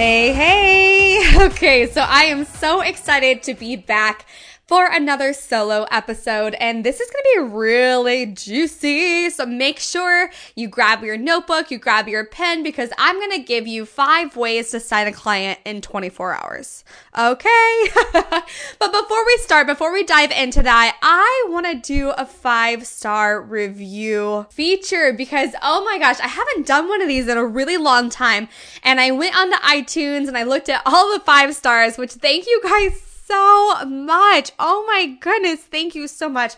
Hey, hey! Okay, so I am so excited to be back for another solo episode. And this is going to be really juicy. So make sure you grab your notebook, you grab your pen, because I'm going to give you five ways to sign a client in 24 hours. Okay. but before we start, before we dive into that, I want to do a five star review feature because, oh my gosh, I haven't done one of these in a really long time. And I went on the iTunes and I looked at all the five stars, which thank you guys so much. Oh my goodness. Thank you so much.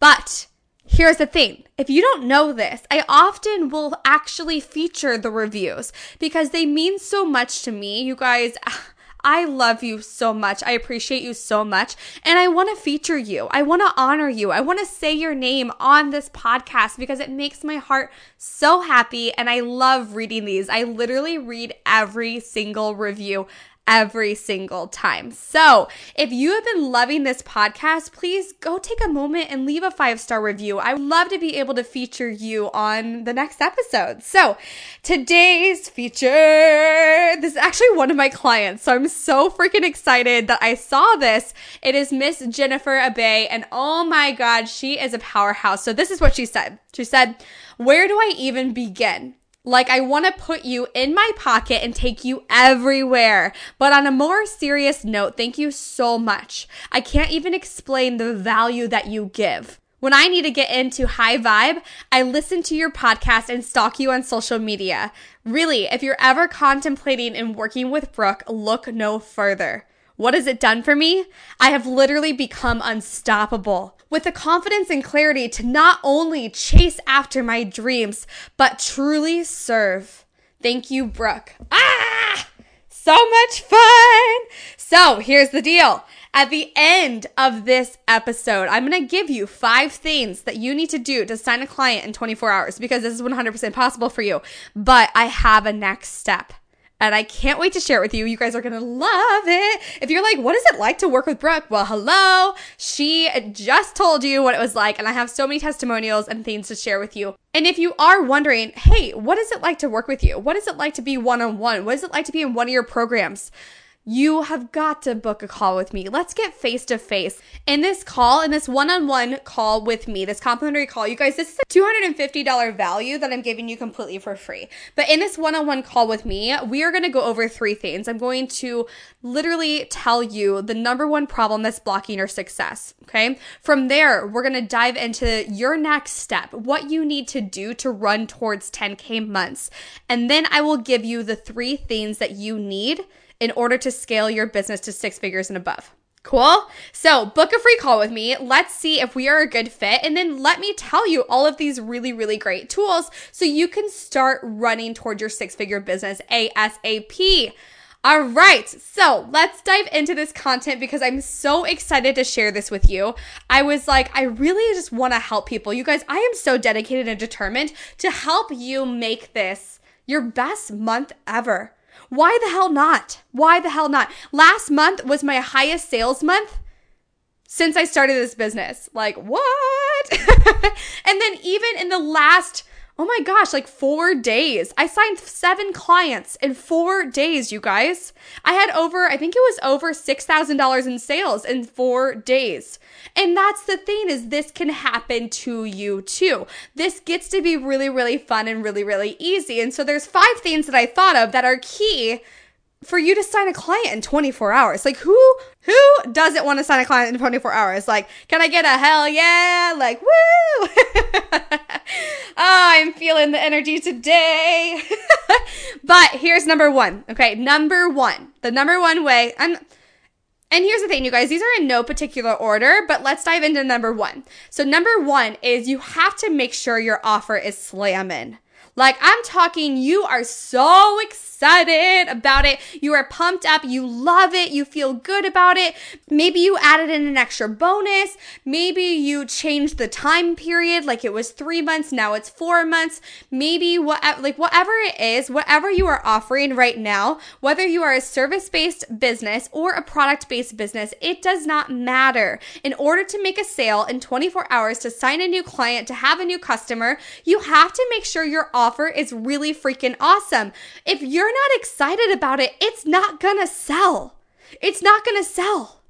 But Here's the thing. If you don't know this, I often will actually feature the reviews because they mean so much to me. You guys, I love you so much. I appreciate you so much. And I want to feature you. I want to honor you. I want to say your name on this podcast because it makes my heart so happy. And I love reading these. I literally read every single review every single time. So, if you have been loving this podcast, please go take a moment and leave a five star review. I would love to be able to feature you on the next episode. So, today's feature, this is actually one of my clients. So, I'm so freaking excited that I saw this. It is Miss Jennifer Abay, and oh my God, she is a powerhouse. So, this is what she said. She said, Where do I even begin? Like, I want to put you in my pocket and take you everywhere. But on a more serious note, thank you so much. I can't even explain the value that you give. When I need to get into high vibe, I listen to your podcast and stalk you on social media. Really, if you're ever contemplating in working with Brooke, look no further. What has it done for me? I have literally become unstoppable with the confidence and clarity to not only chase after my dreams, but truly serve. Thank you, Brooke. Ah! So much fun! So here's the deal. At the end of this episode, I'm going to give you five things that you need to do to sign a client in 24 hours because this is 100% possible for you. But I have a next step and I can't wait to share it with you. You guys are gonna love it. If you're like, what is it like to work with Brooke? Well, hello. She just told you what it was like, and I have so many testimonials and things to share with you. And if you are wondering, hey, what is it like to work with you? What is it like to be one on one? What is it like to be in one of your programs? You have got to book a call with me. Let's get face to face. In this call, in this one on one call with me, this complimentary call, you guys, this is a $250 value that I'm giving you completely for free. But in this one on one call with me, we are going to go over three things. I'm going to literally tell you the number one problem that's blocking your success. Okay. From there, we're going to dive into your next step, what you need to do to run towards 10K months. And then I will give you the three things that you need in order to scale your business to six figures and above. Cool. So book a free call with me. Let's see if we are a good fit. And then let me tell you all of these really, really great tools so you can start running towards your six figure business ASAP. All right, so let's dive into this content because I'm so excited to share this with you. I was like, I really just want to help people. You guys, I am so dedicated and determined to help you make this your best month ever. Why the hell not? Why the hell not? Last month was my highest sales month since I started this business. Like, what? and then even in the last oh my gosh, like four days. I signed seven clients in four days, you guys. I had over, I think it was over $6,000 in sales in four days. And that's the thing is this can happen to you too. This gets to be really, really fun and really, really easy. And so there's five things that I thought of that are key for you to sign a client in 24 hours. Like who who doesn't want to sign a client in 24 hours? Like, can I get a hell yeah? Like, woo! oh, I'm feeling the energy today. but here's number 1. Okay, number 1. The number one way I'm and here's the thing, you guys, these are in no particular order, but let's dive into number one. So, number one is you have to make sure your offer is slamming. Like, I'm talking, you are so excited about it. You are pumped up. You love it. You feel good about it. Maybe you added in an extra bonus. Maybe you changed the time period. Like it was three months. Now it's four months. Maybe what, like whatever it is, whatever you are offering right now, whether you are a service based business or a product based business, it does not matter. In order to make a sale in 24 hours, to sign a new client, to have a new customer, you have to make sure you're offer offer is really freaking awesome. If you're not excited about it, it's not gonna sell. It's not gonna sell.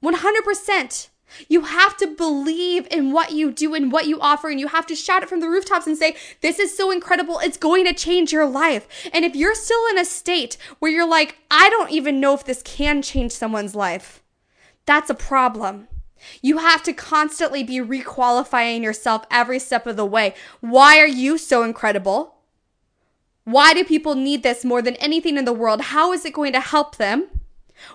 100%. You have to believe in what you do and what you offer, and you have to shout it from the rooftops and say, This is so incredible. It's going to change your life. And if you're still in a state where you're like, I don't even know if this can change someone's life, that's a problem. You have to constantly be requalifying yourself every step of the way. Why are you so incredible? Why do people need this more than anything in the world? How is it going to help them?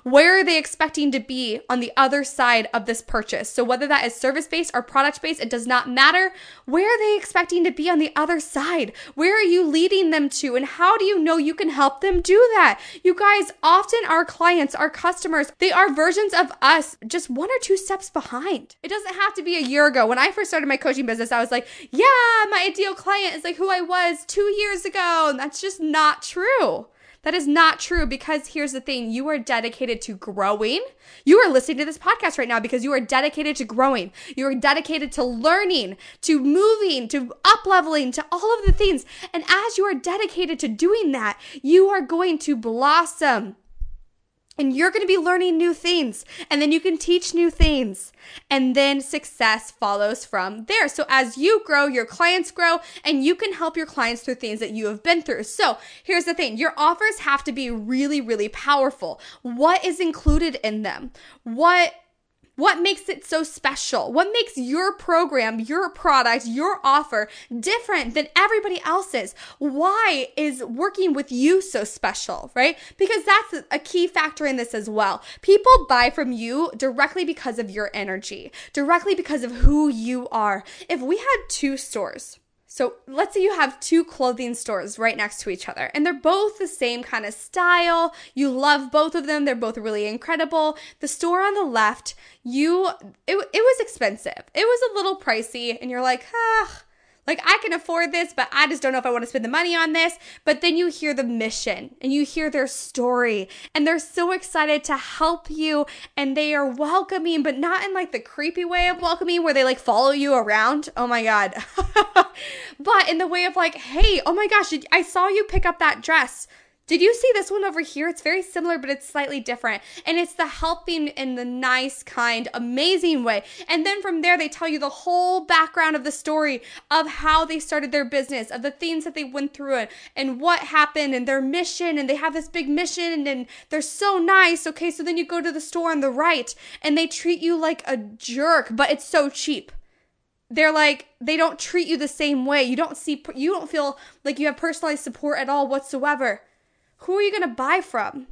Where are they expecting to be on the other side of this purchase? So, whether that is service based or product based, it does not matter. Where are they expecting to be on the other side? Where are you leading them to? And how do you know you can help them do that? You guys, often our clients, our customers, they are versions of us just one or two steps behind. It doesn't have to be a year ago. When I first started my coaching business, I was like, yeah, my ideal client is like who I was two years ago. And that's just not true. That is not true because here's the thing you are dedicated to growing. You are listening to this podcast right now because you are dedicated to growing. You are dedicated to learning, to moving, to up leveling, to all of the things. And as you are dedicated to doing that, you are going to blossom and you're going to be learning new things and then you can teach new things and then success follows from there. So as you grow your clients grow and you can help your clients through things that you have been through. So here's the thing your offers have to be really really powerful. What is included in them? What what makes it so special? What makes your program, your product, your offer different than everybody else's? Why is working with you so special, right? Because that's a key factor in this as well. People buy from you directly because of your energy, directly because of who you are. If we had two stores, so let's say you have two clothing stores right next to each other and they're both the same kind of style. You love both of them. They're both really incredible. The store on the left, you, it, it was expensive. It was a little pricey and you're like, ah, like, I can afford this, but I just don't know if I want to spend the money on this. But then you hear the mission and you hear their story, and they're so excited to help you and they are welcoming, but not in like the creepy way of welcoming where they like follow you around. Oh my God. but in the way of like, hey, oh my gosh, I saw you pick up that dress. Did you see this one over here? It's very similar, but it's slightly different. And it's the helping in the nice, kind, amazing way. And then from there, they tell you the whole background of the story of how they started their business, of the things that they went through it, and what happened, and their mission. And they have this big mission, and they're so nice. Okay, so then you go to the store on the right, and they treat you like a jerk, but it's so cheap they're like they don't treat you the same way you don't see you don't feel like you have personalized support at all whatsoever who are you going to buy from?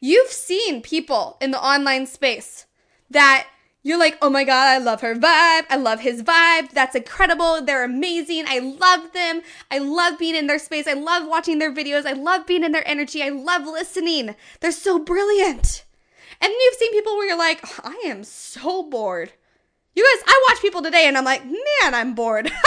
You've seen people in the online space that you're like, oh my God, I love her vibe. I love his vibe. That's incredible. They're amazing. I love them. I love being in their space. I love watching their videos. I love being in their energy. I love listening. They're so brilliant. And you've seen people where you're like, oh, I am so bored. You guys, I watch people today and I'm like, man, I'm bored.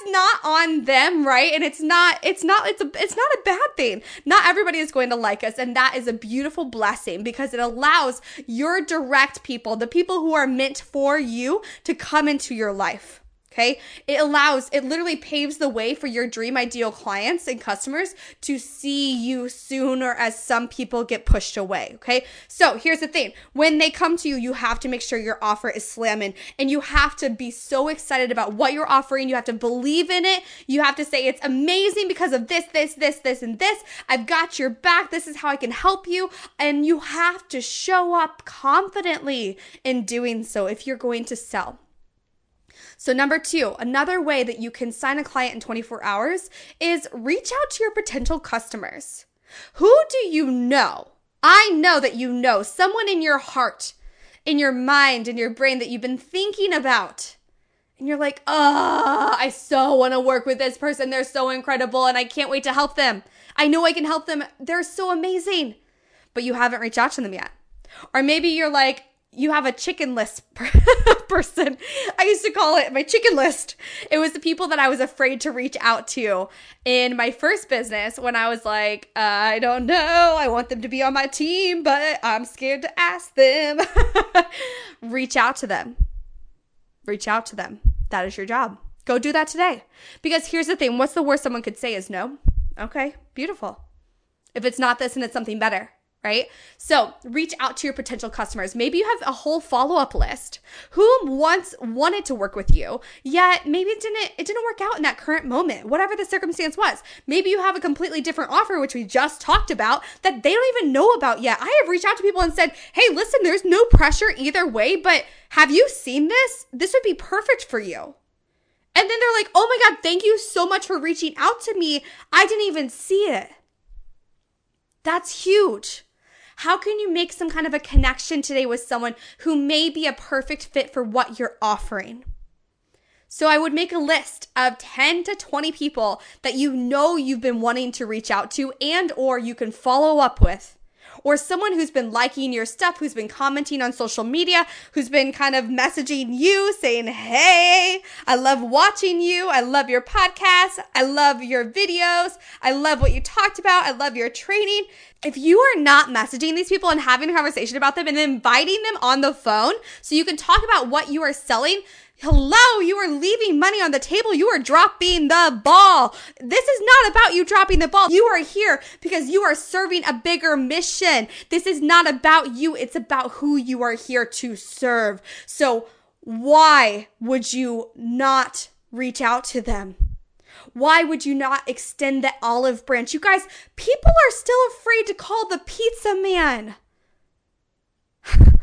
that's not on them right? And it's not it's not it's a it's not a bad thing. Not everybody is going to like us and that is a beautiful blessing because it allows your direct people the people who are meant for you to come into your life Okay. It allows, it literally paves the way for your dream ideal clients and customers to see you sooner as some people get pushed away. Okay. So here's the thing when they come to you, you have to make sure your offer is slamming and you have to be so excited about what you're offering. You have to believe in it. You have to say, it's amazing because of this, this, this, this, and this. I've got your back. This is how I can help you. And you have to show up confidently in doing so if you're going to sell. So, number two, another way that you can sign a client in 24 hours is reach out to your potential customers. Who do you know? I know that you know someone in your heart, in your mind, in your brain that you've been thinking about. And you're like, oh, I so want to work with this person. They're so incredible and I can't wait to help them. I know I can help them. They're so amazing. But you haven't reached out to them yet. Or maybe you're like, you have a chicken list person. I used to call it my chicken list. It was the people that I was afraid to reach out to in my first business when I was like, I don't know. I want them to be on my team, but I'm scared to ask them. reach out to them. Reach out to them. That is your job. Go do that today. Because here's the thing what's the worst someone could say is no? Okay, beautiful. If it's not this and it's something better right? So reach out to your potential customers. Maybe you have a whole follow-up list who once wanted to work with you, yet maybe it didn't it didn't work out in that current moment, whatever the circumstance was. Maybe you have a completely different offer, which we just talked about, that they don't even know about yet. I have reached out to people and said, hey, listen, there's no pressure either way, but have you seen this? This would be perfect for you. And then they're like, oh my God, thank you so much for reaching out to me. I didn't even see it. That's huge. How can you make some kind of a connection today with someone who may be a perfect fit for what you're offering? So I would make a list of 10 to 20 people that you know you've been wanting to reach out to and or you can follow up with or someone who's been liking your stuff, who's been commenting on social media, who's been kind of messaging you saying, Hey, I love watching you. I love your podcast. I love your videos. I love what you talked about. I love your training. If you are not messaging these people and having a conversation about them and inviting them on the phone so you can talk about what you are selling, Hello, you are leaving money on the table. You are dropping the ball. This is not about you dropping the ball. You are here because you are serving a bigger mission. This is not about you. It's about who you are here to serve. So why would you not reach out to them? Why would you not extend the olive branch? You guys, people are still afraid to call the pizza man.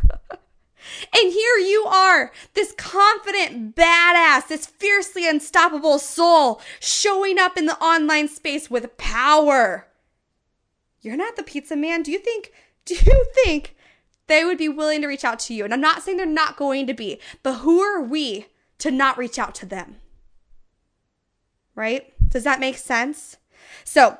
And here you are, this confident badass, this fiercely unstoppable soul showing up in the online space with power. You're not the pizza man. Do you think, do you think they would be willing to reach out to you? And I'm not saying they're not going to be, but who are we to not reach out to them? Right? Does that make sense? So,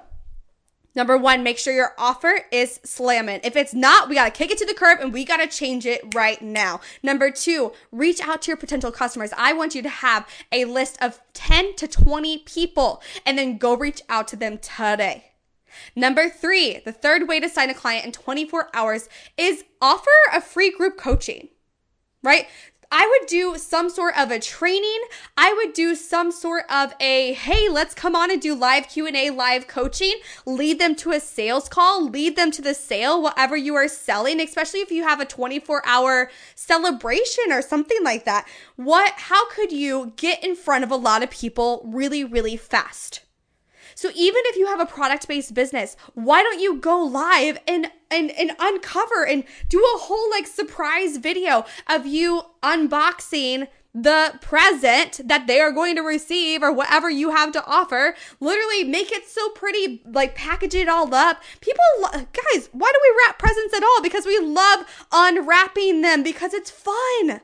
Number one, make sure your offer is slamming. If it's not, we got to kick it to the curb and we got to change it right now. Number two, reach out to your potential customers. I want you to have a list of 10 to 20 people and then go reach out to them today. Number three, the third way to sign a client in 24 hours is offer a free group coaching right? I would do some sort of a training. I would do some sort of a, hey, let's come on and do live Q&A, live coaching, lead them to a sales call, lead them to the sale, whatever you are selling, especially if you have a 24 hour celebration or something like that. What, how could you get in front of a lot of people really, really fast? So even if you have a product based business, why don't you go live and and and uncover and do a whole like surprise video of you unboxing the present that they are going to receive or whatever you have to offer. Literally make it so pretty, like package it all up. People, lo- guys, why do we wrap presents at all? Because we love unwrapping them because it's fun.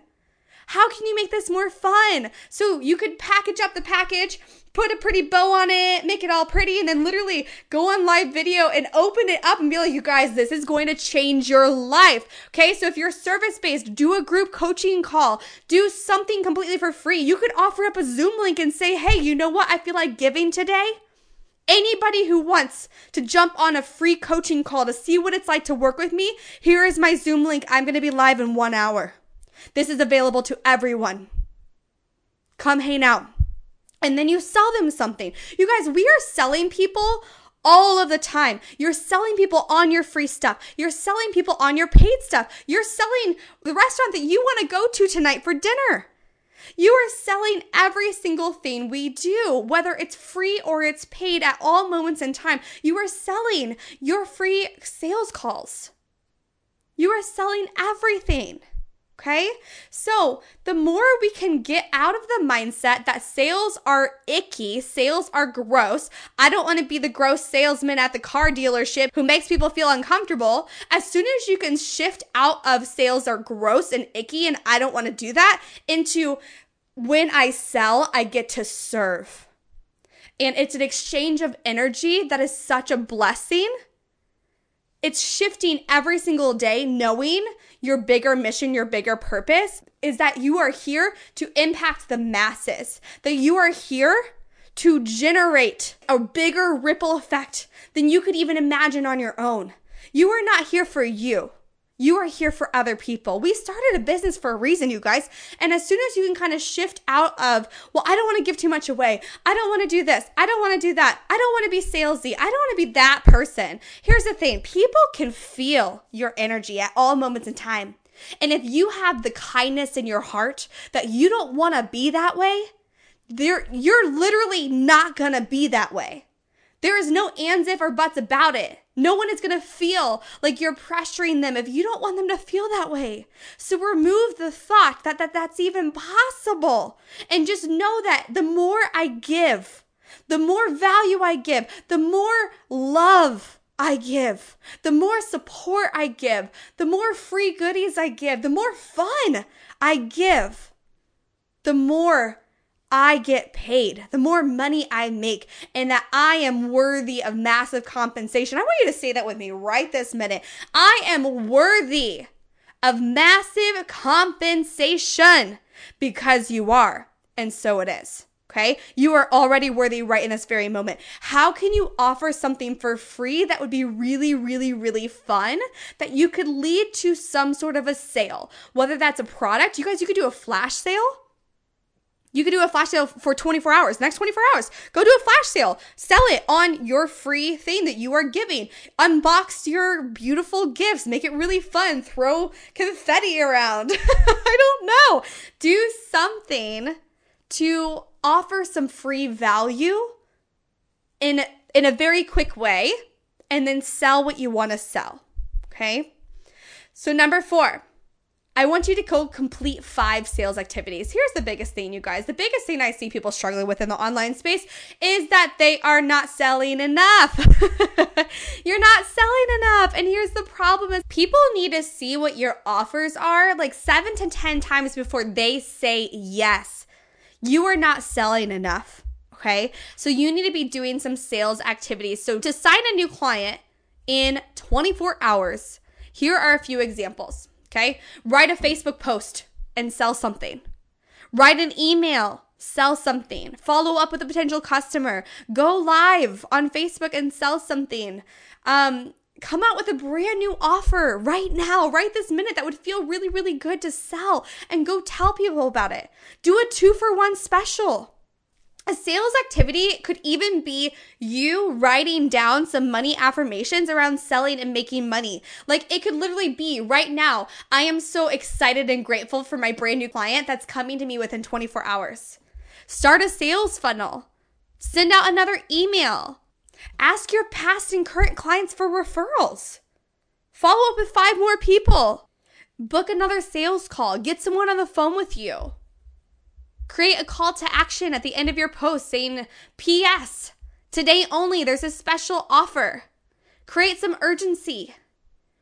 How can you make this more fun? So you could package up the package, put a pretty bow on it, make it all pretty, and then literally go on live video and open it up and be like, you guys, this is going to change your life. Okay. So if you're service based, do a group coaching call, do something completely for free. You could offer up a Zoom link and say, hey, you know what? I feel like giving today. Anybody who wants to jump on a free coaching call to see what it's like to work with me, here is my Zoom link. I'm going to be live in one hour. This is available to everyone. come hang out. And then you sell them something. You guys, we are selling people all of the time. You're selling people on your free stuff. You're selling people on your paid stuff. You're selling the restaurant that you want to go to tonight for dinner. You are selling every single thing we do, whether it's free or it's paid at all moments in time. You are selling your free sales calls. You are selling everything. Okay. So the more we can get out of the mindset that sales are icky, sales are gross. I don't want to be the gross salesman at the car dealership who makes people feel uncomfortable. As soon as you can shift out of sales are gross and icky and I don't want to do that into when I sell, I get to serve. And it's an exchange of energy that is such a blessing it's shifting every single day, knowing your bigger mission, your bigger purpose is that you are here to impact the masses, that you are here to generate a bigger ripple effect than you could even imagine on your own. You are not here for you. You are here for other people. We started a business for a reason, you guys. And as soon as you can kind of shift out of, well, I don't want to give too much away. I don't want to do this. I don't want to do that. I don't want to be salesy. I don't want to be that person. Here's the thing people can feel your energy at all moments in time. And if you have the kindness in your heart that you don't want to be that way, you're, literally not going to be that way. There is no ands, if, or buts about it. No one is going to feel like you're pressuring them if you don't want them to feel that way. So remove the thought that, that that's even possible. And just know that the more I give, the more value I give, the more love I give, the more support I give, the more free goodies I give, the more fun I give, the more I get paid, the more money I make, and that I am worthy of massive compensation. I want you to say that with me right this minute. I am worthy of massive compensation because you are, and so it is. Okay. You are already worthy right in this very moment. How can you offer something for free that would be really, really, really fun that you could lead to some sort of a sale? Whether that's a product, you guys, you could do a flash sale you could do a flash sale for 24 hours. Next 24 hours, go do a flash sale. Sell it on your free thing that you are giving. Unbox your beautiful gifts. Make it really fun. Throw confetti around. I don't know. Do something to offer some free value in in a very quick way and then sell what you want to sell. Okay? So number 4, I want you to go complete five sales activities. Here's the biggest thing, you guys. The biggest thing I see people struggling with in the online space is that they are not selling enough. You're not selling enough. And here's the problem is people need to see what your offers are like 7 to 10 times before they say yes. You are not selling enough. Okay? So you need to be doing some sales activities. So to sign a new client in 24 hours, here are a few examples. Okay. Write a Facebook post and sell something. Write an email, sell something. Follow up with a potential customer. Go live on Facebook and sell something. Um, come out with a brand new offer right now, right this minute that would feel really, really good to sell and go tell people about it. Do a two for one special. A sales activity could even be you writing down some money affirmations around selling and making money. Like it could literally be right now, I am so excited and grateful for my brand new client that's coming to me within 24 hours. Start a sales funnel. Send out another email. Ask your past and current clients for referrals. Follow up with five more people. Book another sales call. Get someone on the phone with you. Create a call to action at the end of your post saying, P.S. Today only, there's a special offer. Create some urgency.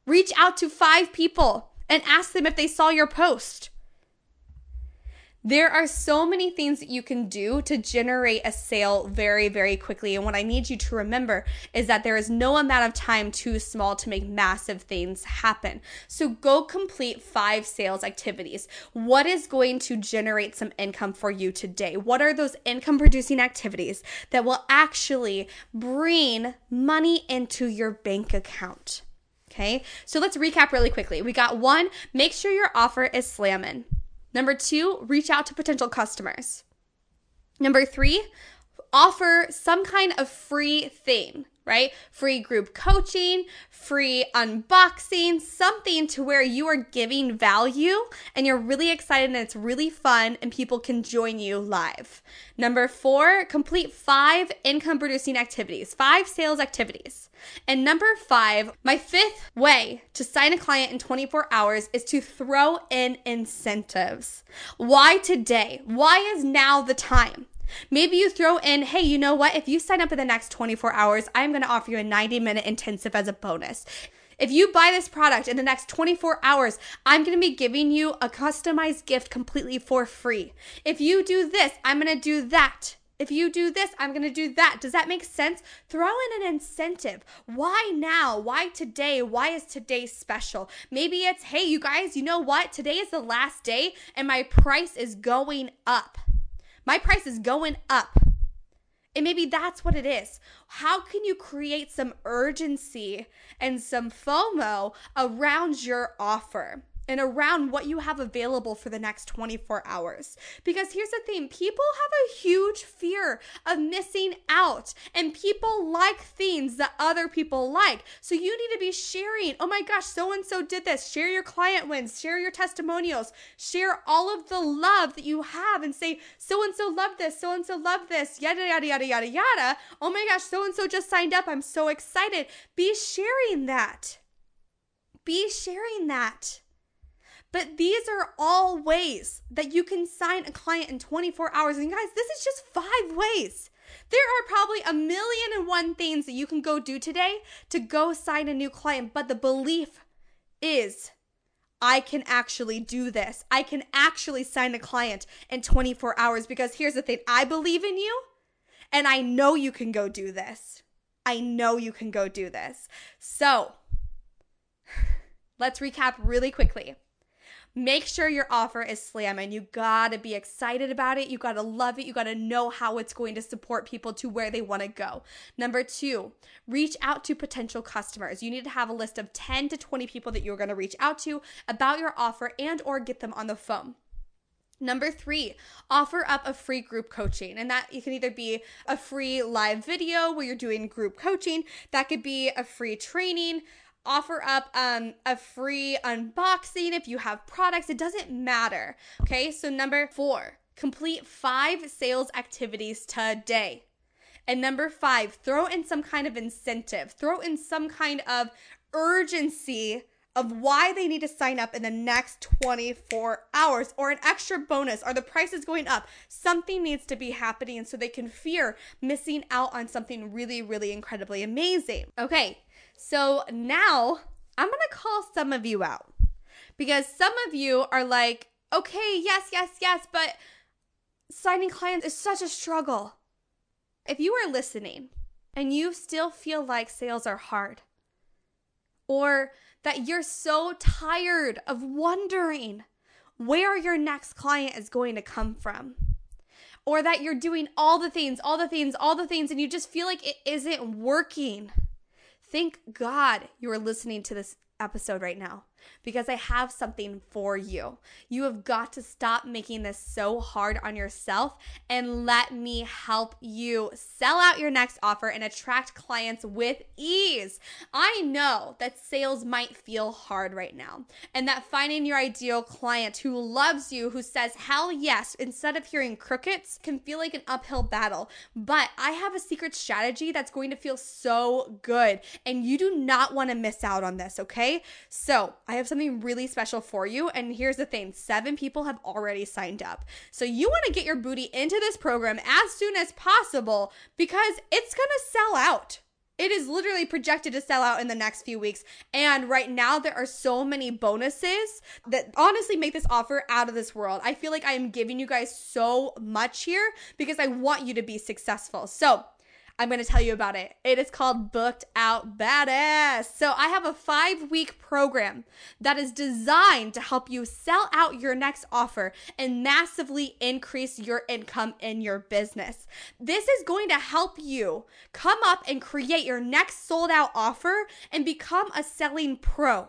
Reach out to five people and ask them if they saw your post. There are so many things that you can do to generate a sale very, very quickly. And what I need you to remember is that there is no amount of time too small to make massive things happen. So go complete five sales activities. What is going to generate some income for you today? What are those income producing activities that will actually bring money into your bank account? Okay, so let's recap really quickly. We got one, make sure your offer is slamming. Number two, reach out to potential customers. Number three, offer some kind of free thing right? Free group coaching, free unboxing, something to where you are giving value and you're really excited and it's really fun and people can join you live. Number four, complete five income producing activities, five sales activities. And number five, my fifth way to sign a client in 24 hours is to throw in incentives. Why today? Why is now the time? Maybe you throw in, hey, you know what? If you sign up in the next 24 hours, I'm going to offer you a 90 minute intensive as a bonus. If you buy this product in the next 24 hours, I'm going to be giving you a customized gift completely for free. If you do this, I'm going to do that. If you do this, I'm going to do that. Does that make sense? Throw in an incentive. Why now? Why today? Why is today special? Maybe it's, hey, you guys, you know what? Today is the last day and my price is going up. My price is going up. And maybe that's what it is. How can you create some urgency and some FOMO around your offer? And around what you have available for the next 24 hours. Because here's the thing people have a huge fear of missing out, and people like things that other people like. So you need to be sharing. Oh my gosh, so and so did this. Share your client wins, share your testimonials, share all of the love that you have, and say, so and so loved this, so and so loved this, yada, yada, yada, yada, yada. Oh my gosh, so and so just signed up. I'm so excited. Be sharing that. Be sharing that. But these are all ways that you can sign a client in 24 hours. And guys, this is just five ways. There are probably a million and one things that you can go do today to go sign a new client. But the belief is I can actually do this. I can actually sign a client in 24 hours because here's the thing I believe in you and I know you can go do this. I know you can go do this. So let's recap really quickly. Make sure your offer is slamming. You gotta be excited about it. You gotta love it. You gotta know how it's going to support people to where they wanna go. Number two, reach out to potential customers. You need to have a list of 10 to 20 people that you're gonna reach out to about your offer and or get them on the phone. Number three, offer up a free group coaching. And that you can either be a free live video where you're doing group coaching, that could be a free training, offer up um, a free unboxing if you have products. It doesn't matter. Okay, so number four, complete five sales activities today. And number five, throw in some kind of incentive, throw in some kind of urgency of why they need to sign up in the next 24 hours or an extra bonus or the price is going up. Something needs to be happening so they can fear missing out on something really, really incredibly amazing. Okay, so now I'm going to call some of you out because some of you are like, okay, yes, yes, yes, but signing clients is such a struggle. If you are listening and you still feel like sales are hard, or that you're so tired of wondering where your next client is going to come from, or that you're doing all the things, all the things, all the things, and you just feel like it isn't working Thank God you are listening to this episode right now because I have something for you. You have got to stop making this so hard on yourself and let me help you sell out your next offer and attract clients with ease. I know that sales might feel hard right now and that finding your ideal client who loves you, who says hell yes, instead of hearing crickets, can feel like an uphill battle. But I have a secret strategy that's going to feel so good and you do not want to miss out on this, okay? So I have something really special for you. And here's the thing seven people have already signed up. So you want to get your booty into this program as soon as possible because it's going to sell out. It is literally projected to sell out in the next few weeks. And right now, there are so many bonuses that honestly make this offer out of this world. I feel like I am giving you guys so much here because I want you to be successful. So, I'm going to tell you about it. It is called Booked Out Badass. So, I have a five week program that is designed to help you sell out your next offer and massively increase your income in your business. This is going to help you come up and create your next sold out offer and become a selling pro.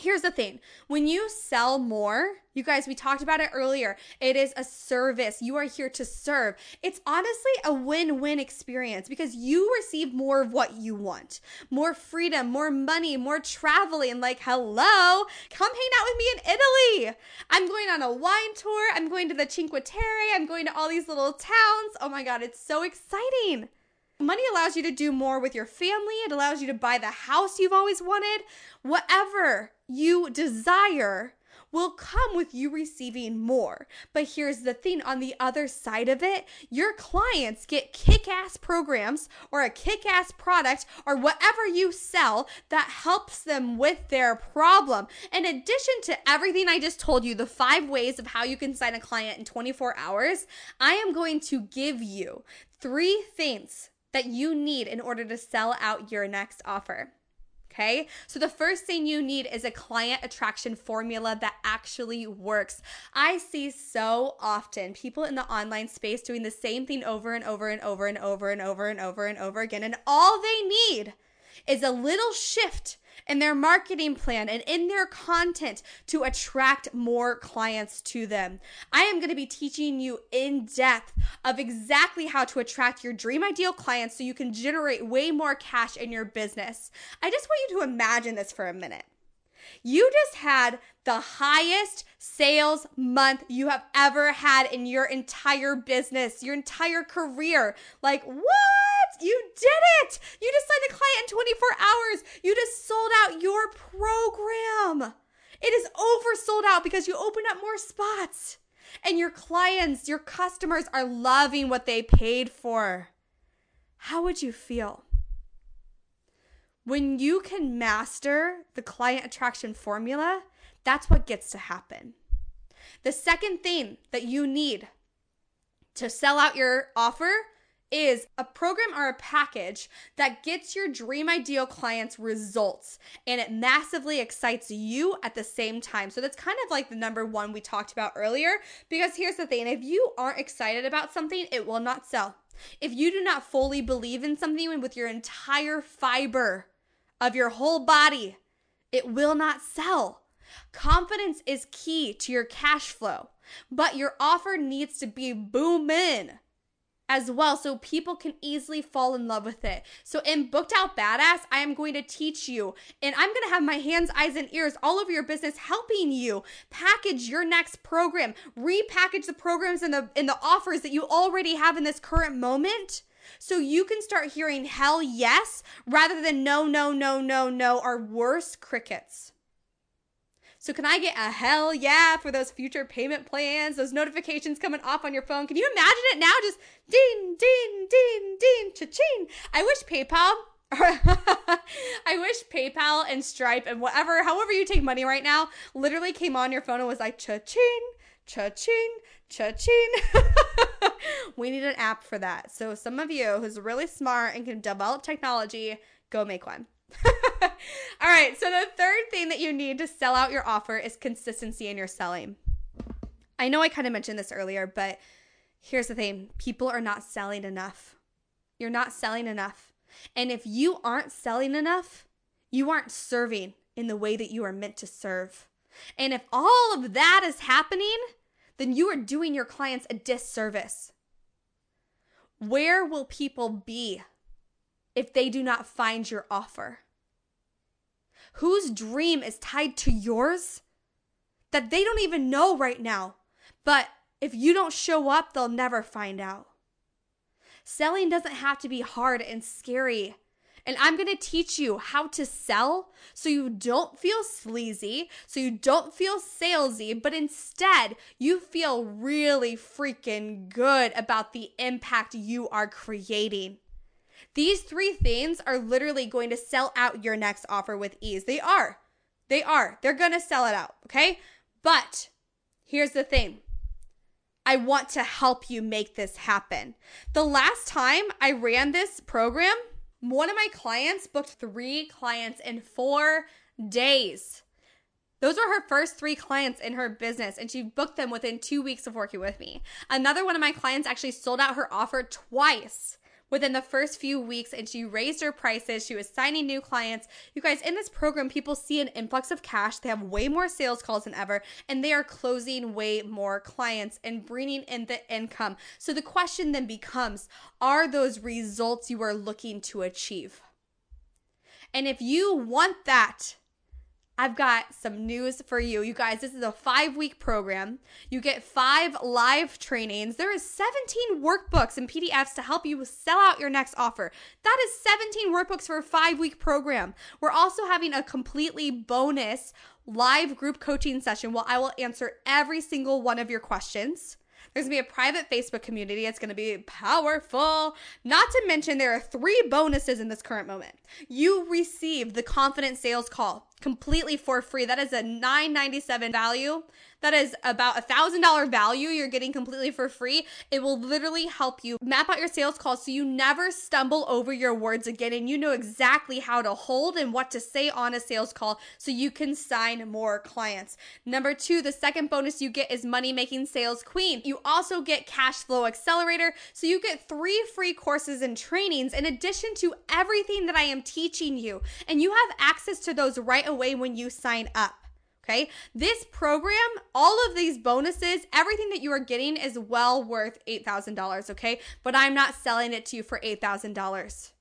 Here's the thing when you sell more, you guys, we talked about it earlier. It is a service. You are here to serve. It's honestly a win win experience because you receive more of what you want more freedom, more money, more traveling. Like, hello, come hang out with me in Italy. I'm going on a wine tour. I'm going to the Cinque Terre. I'm going to all these little towns. Oh my God, it's so exciting. Money allows you to do more with your family. It allows you to buy the house you've always wanted. Whatever you desire will come with you receiving more. But here's the thing on the other side of it, your clients get kick ass programs or a kick ass product or whatever you sell that helps them with their problem. In addition to everything I just told you, the five ways of how you can sign a client in 24 hours, I am going to give you three things that you need in order to sell out your next offer. Okay. So the first thing you need is a client attraction formula that actually works. I see so often people in the online space doing the same thing over and over and over and over and over and over and over again. And all they need is a little shift in their marketing plan and in their content to attract more clients to them. I am going to be teaching you in depth of exactly how to attract your dream ideal clients so you can generate way more cash in your business. I just want you to imagine this for a minute. You just had the highest sales month you have ever had in your entire business, your entire career. Like, what? You did it! You just signed a client in 24 hours. You just sold out your program. It is oversold out because you opened up more spots. And your clients, your customers are loving what they paid for. How would you feel? When you can master the client attraction formula, that's what gets to happen. The second thing that you need to sell out your offer is a program or a package that gets your dream ideal clients results and it massively excites you at the same time. So that's kind of like the number one we talked about earlier. Because here's the thing if you aren't excited about something, it will not sell. If you do not fully believe in something with your entire fiber of your whole body, it will not sell. Confidence is key to your cash flow, but your offer needs to be booming as well so people can easily fall in love with it. So in Booked Out Badass, I am going to teach you and I'm going to have my hands, eyes and ears all over your business helping you package your next program, repackage the programs and the in the offers that you already have in this current moment. So you can start hearing hell yes rather than no, no, no, no, no, or worse, crickets. So can I get a hell yeah for those future payment plans, those notifications coming off on your phone? Can you imagine it now? Just ding, ding, ding, ding, cha-ching. I wish PayPal I wish PayPal and Stripe and whatever, however you take money right now, literally came on your phone and was like cha-ching, cha-ching, cha-ching. we need an app for that. So some of you who's really smart and can develop technology, go make one. All right, so the third thing that you need to sell out your offer is consistency in your selling. I know I kind of mentioned this earlier, but here's the thing people are not selling enough. You're not selling enough. And if you aren't selling enough, you aren't serving in the way that you are meant to serve. And if all of that is happening, then you are doing your clients a disservice. Where will people be if they do not find your offer? Whose dream is tied to yours that they don't even know right now? But if you don't show up, they'll never find out. Selling doesn't have to be hard and scary. And I'm going to teach you how to sell so you don't feel sleazy, so you don't feel salesy, but instead you feel really freaking good about the impact you are creating. These three things are literally going to sell out your next offer with ease. They are. They are. They're going to sell it out. Okay. But here's the thing. I want to help you make this happen. The last time I ran this program, one of my clients booked three clients in four days. Those were her first three clients in her business, and she booked them within two weeks of working with me. Another one of my clients actually sold out her offer twice within the first few weeks and she raised her prices. She was signing new clients. You guys, in this program, people see an influx of cash. They have way more sales calls than ever, and they are closing way more clients and bringing in the income. So the question then becomes are those results you are looking to achieve? And if you want that, I've got some news for you. You guys, this is a five week program. You get five live trainings. There is 17 workbooks and PDFs to help you sell out your next offer. That is 17 workbooks for a five week program. We're also having a completely bonus live group coaching session where I will answer every single one of your questions. There's gonna be a private Facebook community. It's gonna be powerful. Not to mention, there are three bonuses in this current moment. You receive the confident sales call completely for free. That is a $9.97 value. That is about a thousand dollar value you're getting completely for free. It will literally help you map out your sales calls so you never stumble over your words again and you know exactly how to hold and what to say on a sales call so you can sign more clients. Number two, the second bonus you get is money making sales queen. You also get cash flow accelerator. So you get three free courses and trainings in addition to everything that I am teaching you. And you have access to those right away when you sign up. Okay. This program, all of these bonuses, everything that you are getting is well worth $8,000. Okay. But I'm not selling it to you for $8,000.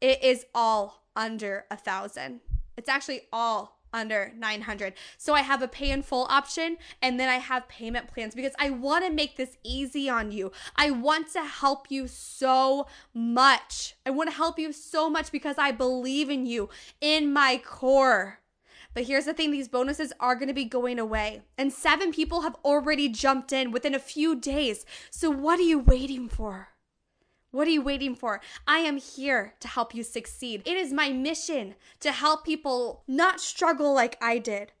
It is all under a thousand. It's actually all under 900. So I have a pay in full option and then I have payment plans because I want to make this easy on you. I want to help you so much. I want to help you so much because I believe in you in my core. But here's the thing these bonuses are going to be going away. And seven people have already jumped in within a few days. So what are you waiting for? What are you waiting for? I am here to help you succeed. It is my mission to help people not struggle like I did.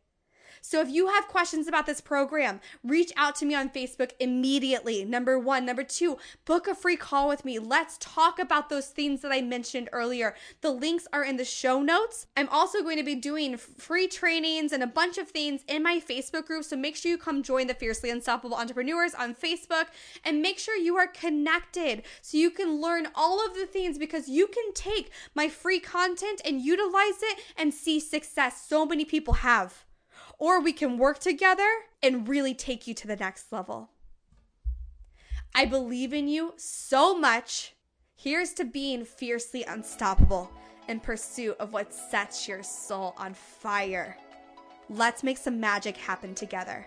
So if you have questions about this program, reach out to me on Facebook immediately. Number one. Number two, book a free call with me. Let's talk about those things that I mentioned earlier. The links are in the show notes. I'm also going to be doing free trainings and a bunch of things in my Facebook group. So make sure you come join the Fiercely Unstoppable Entrepreneurs on Facebook and make sure you are connected so you can learn all of the things because you can take my free content and utilize it and see success so many people have or we can work together and really take you to the next level. I believe in you so much. Here's to being fiercely unstoppable in pursuit of what sets your soul on fire. Let's make some magic happen together.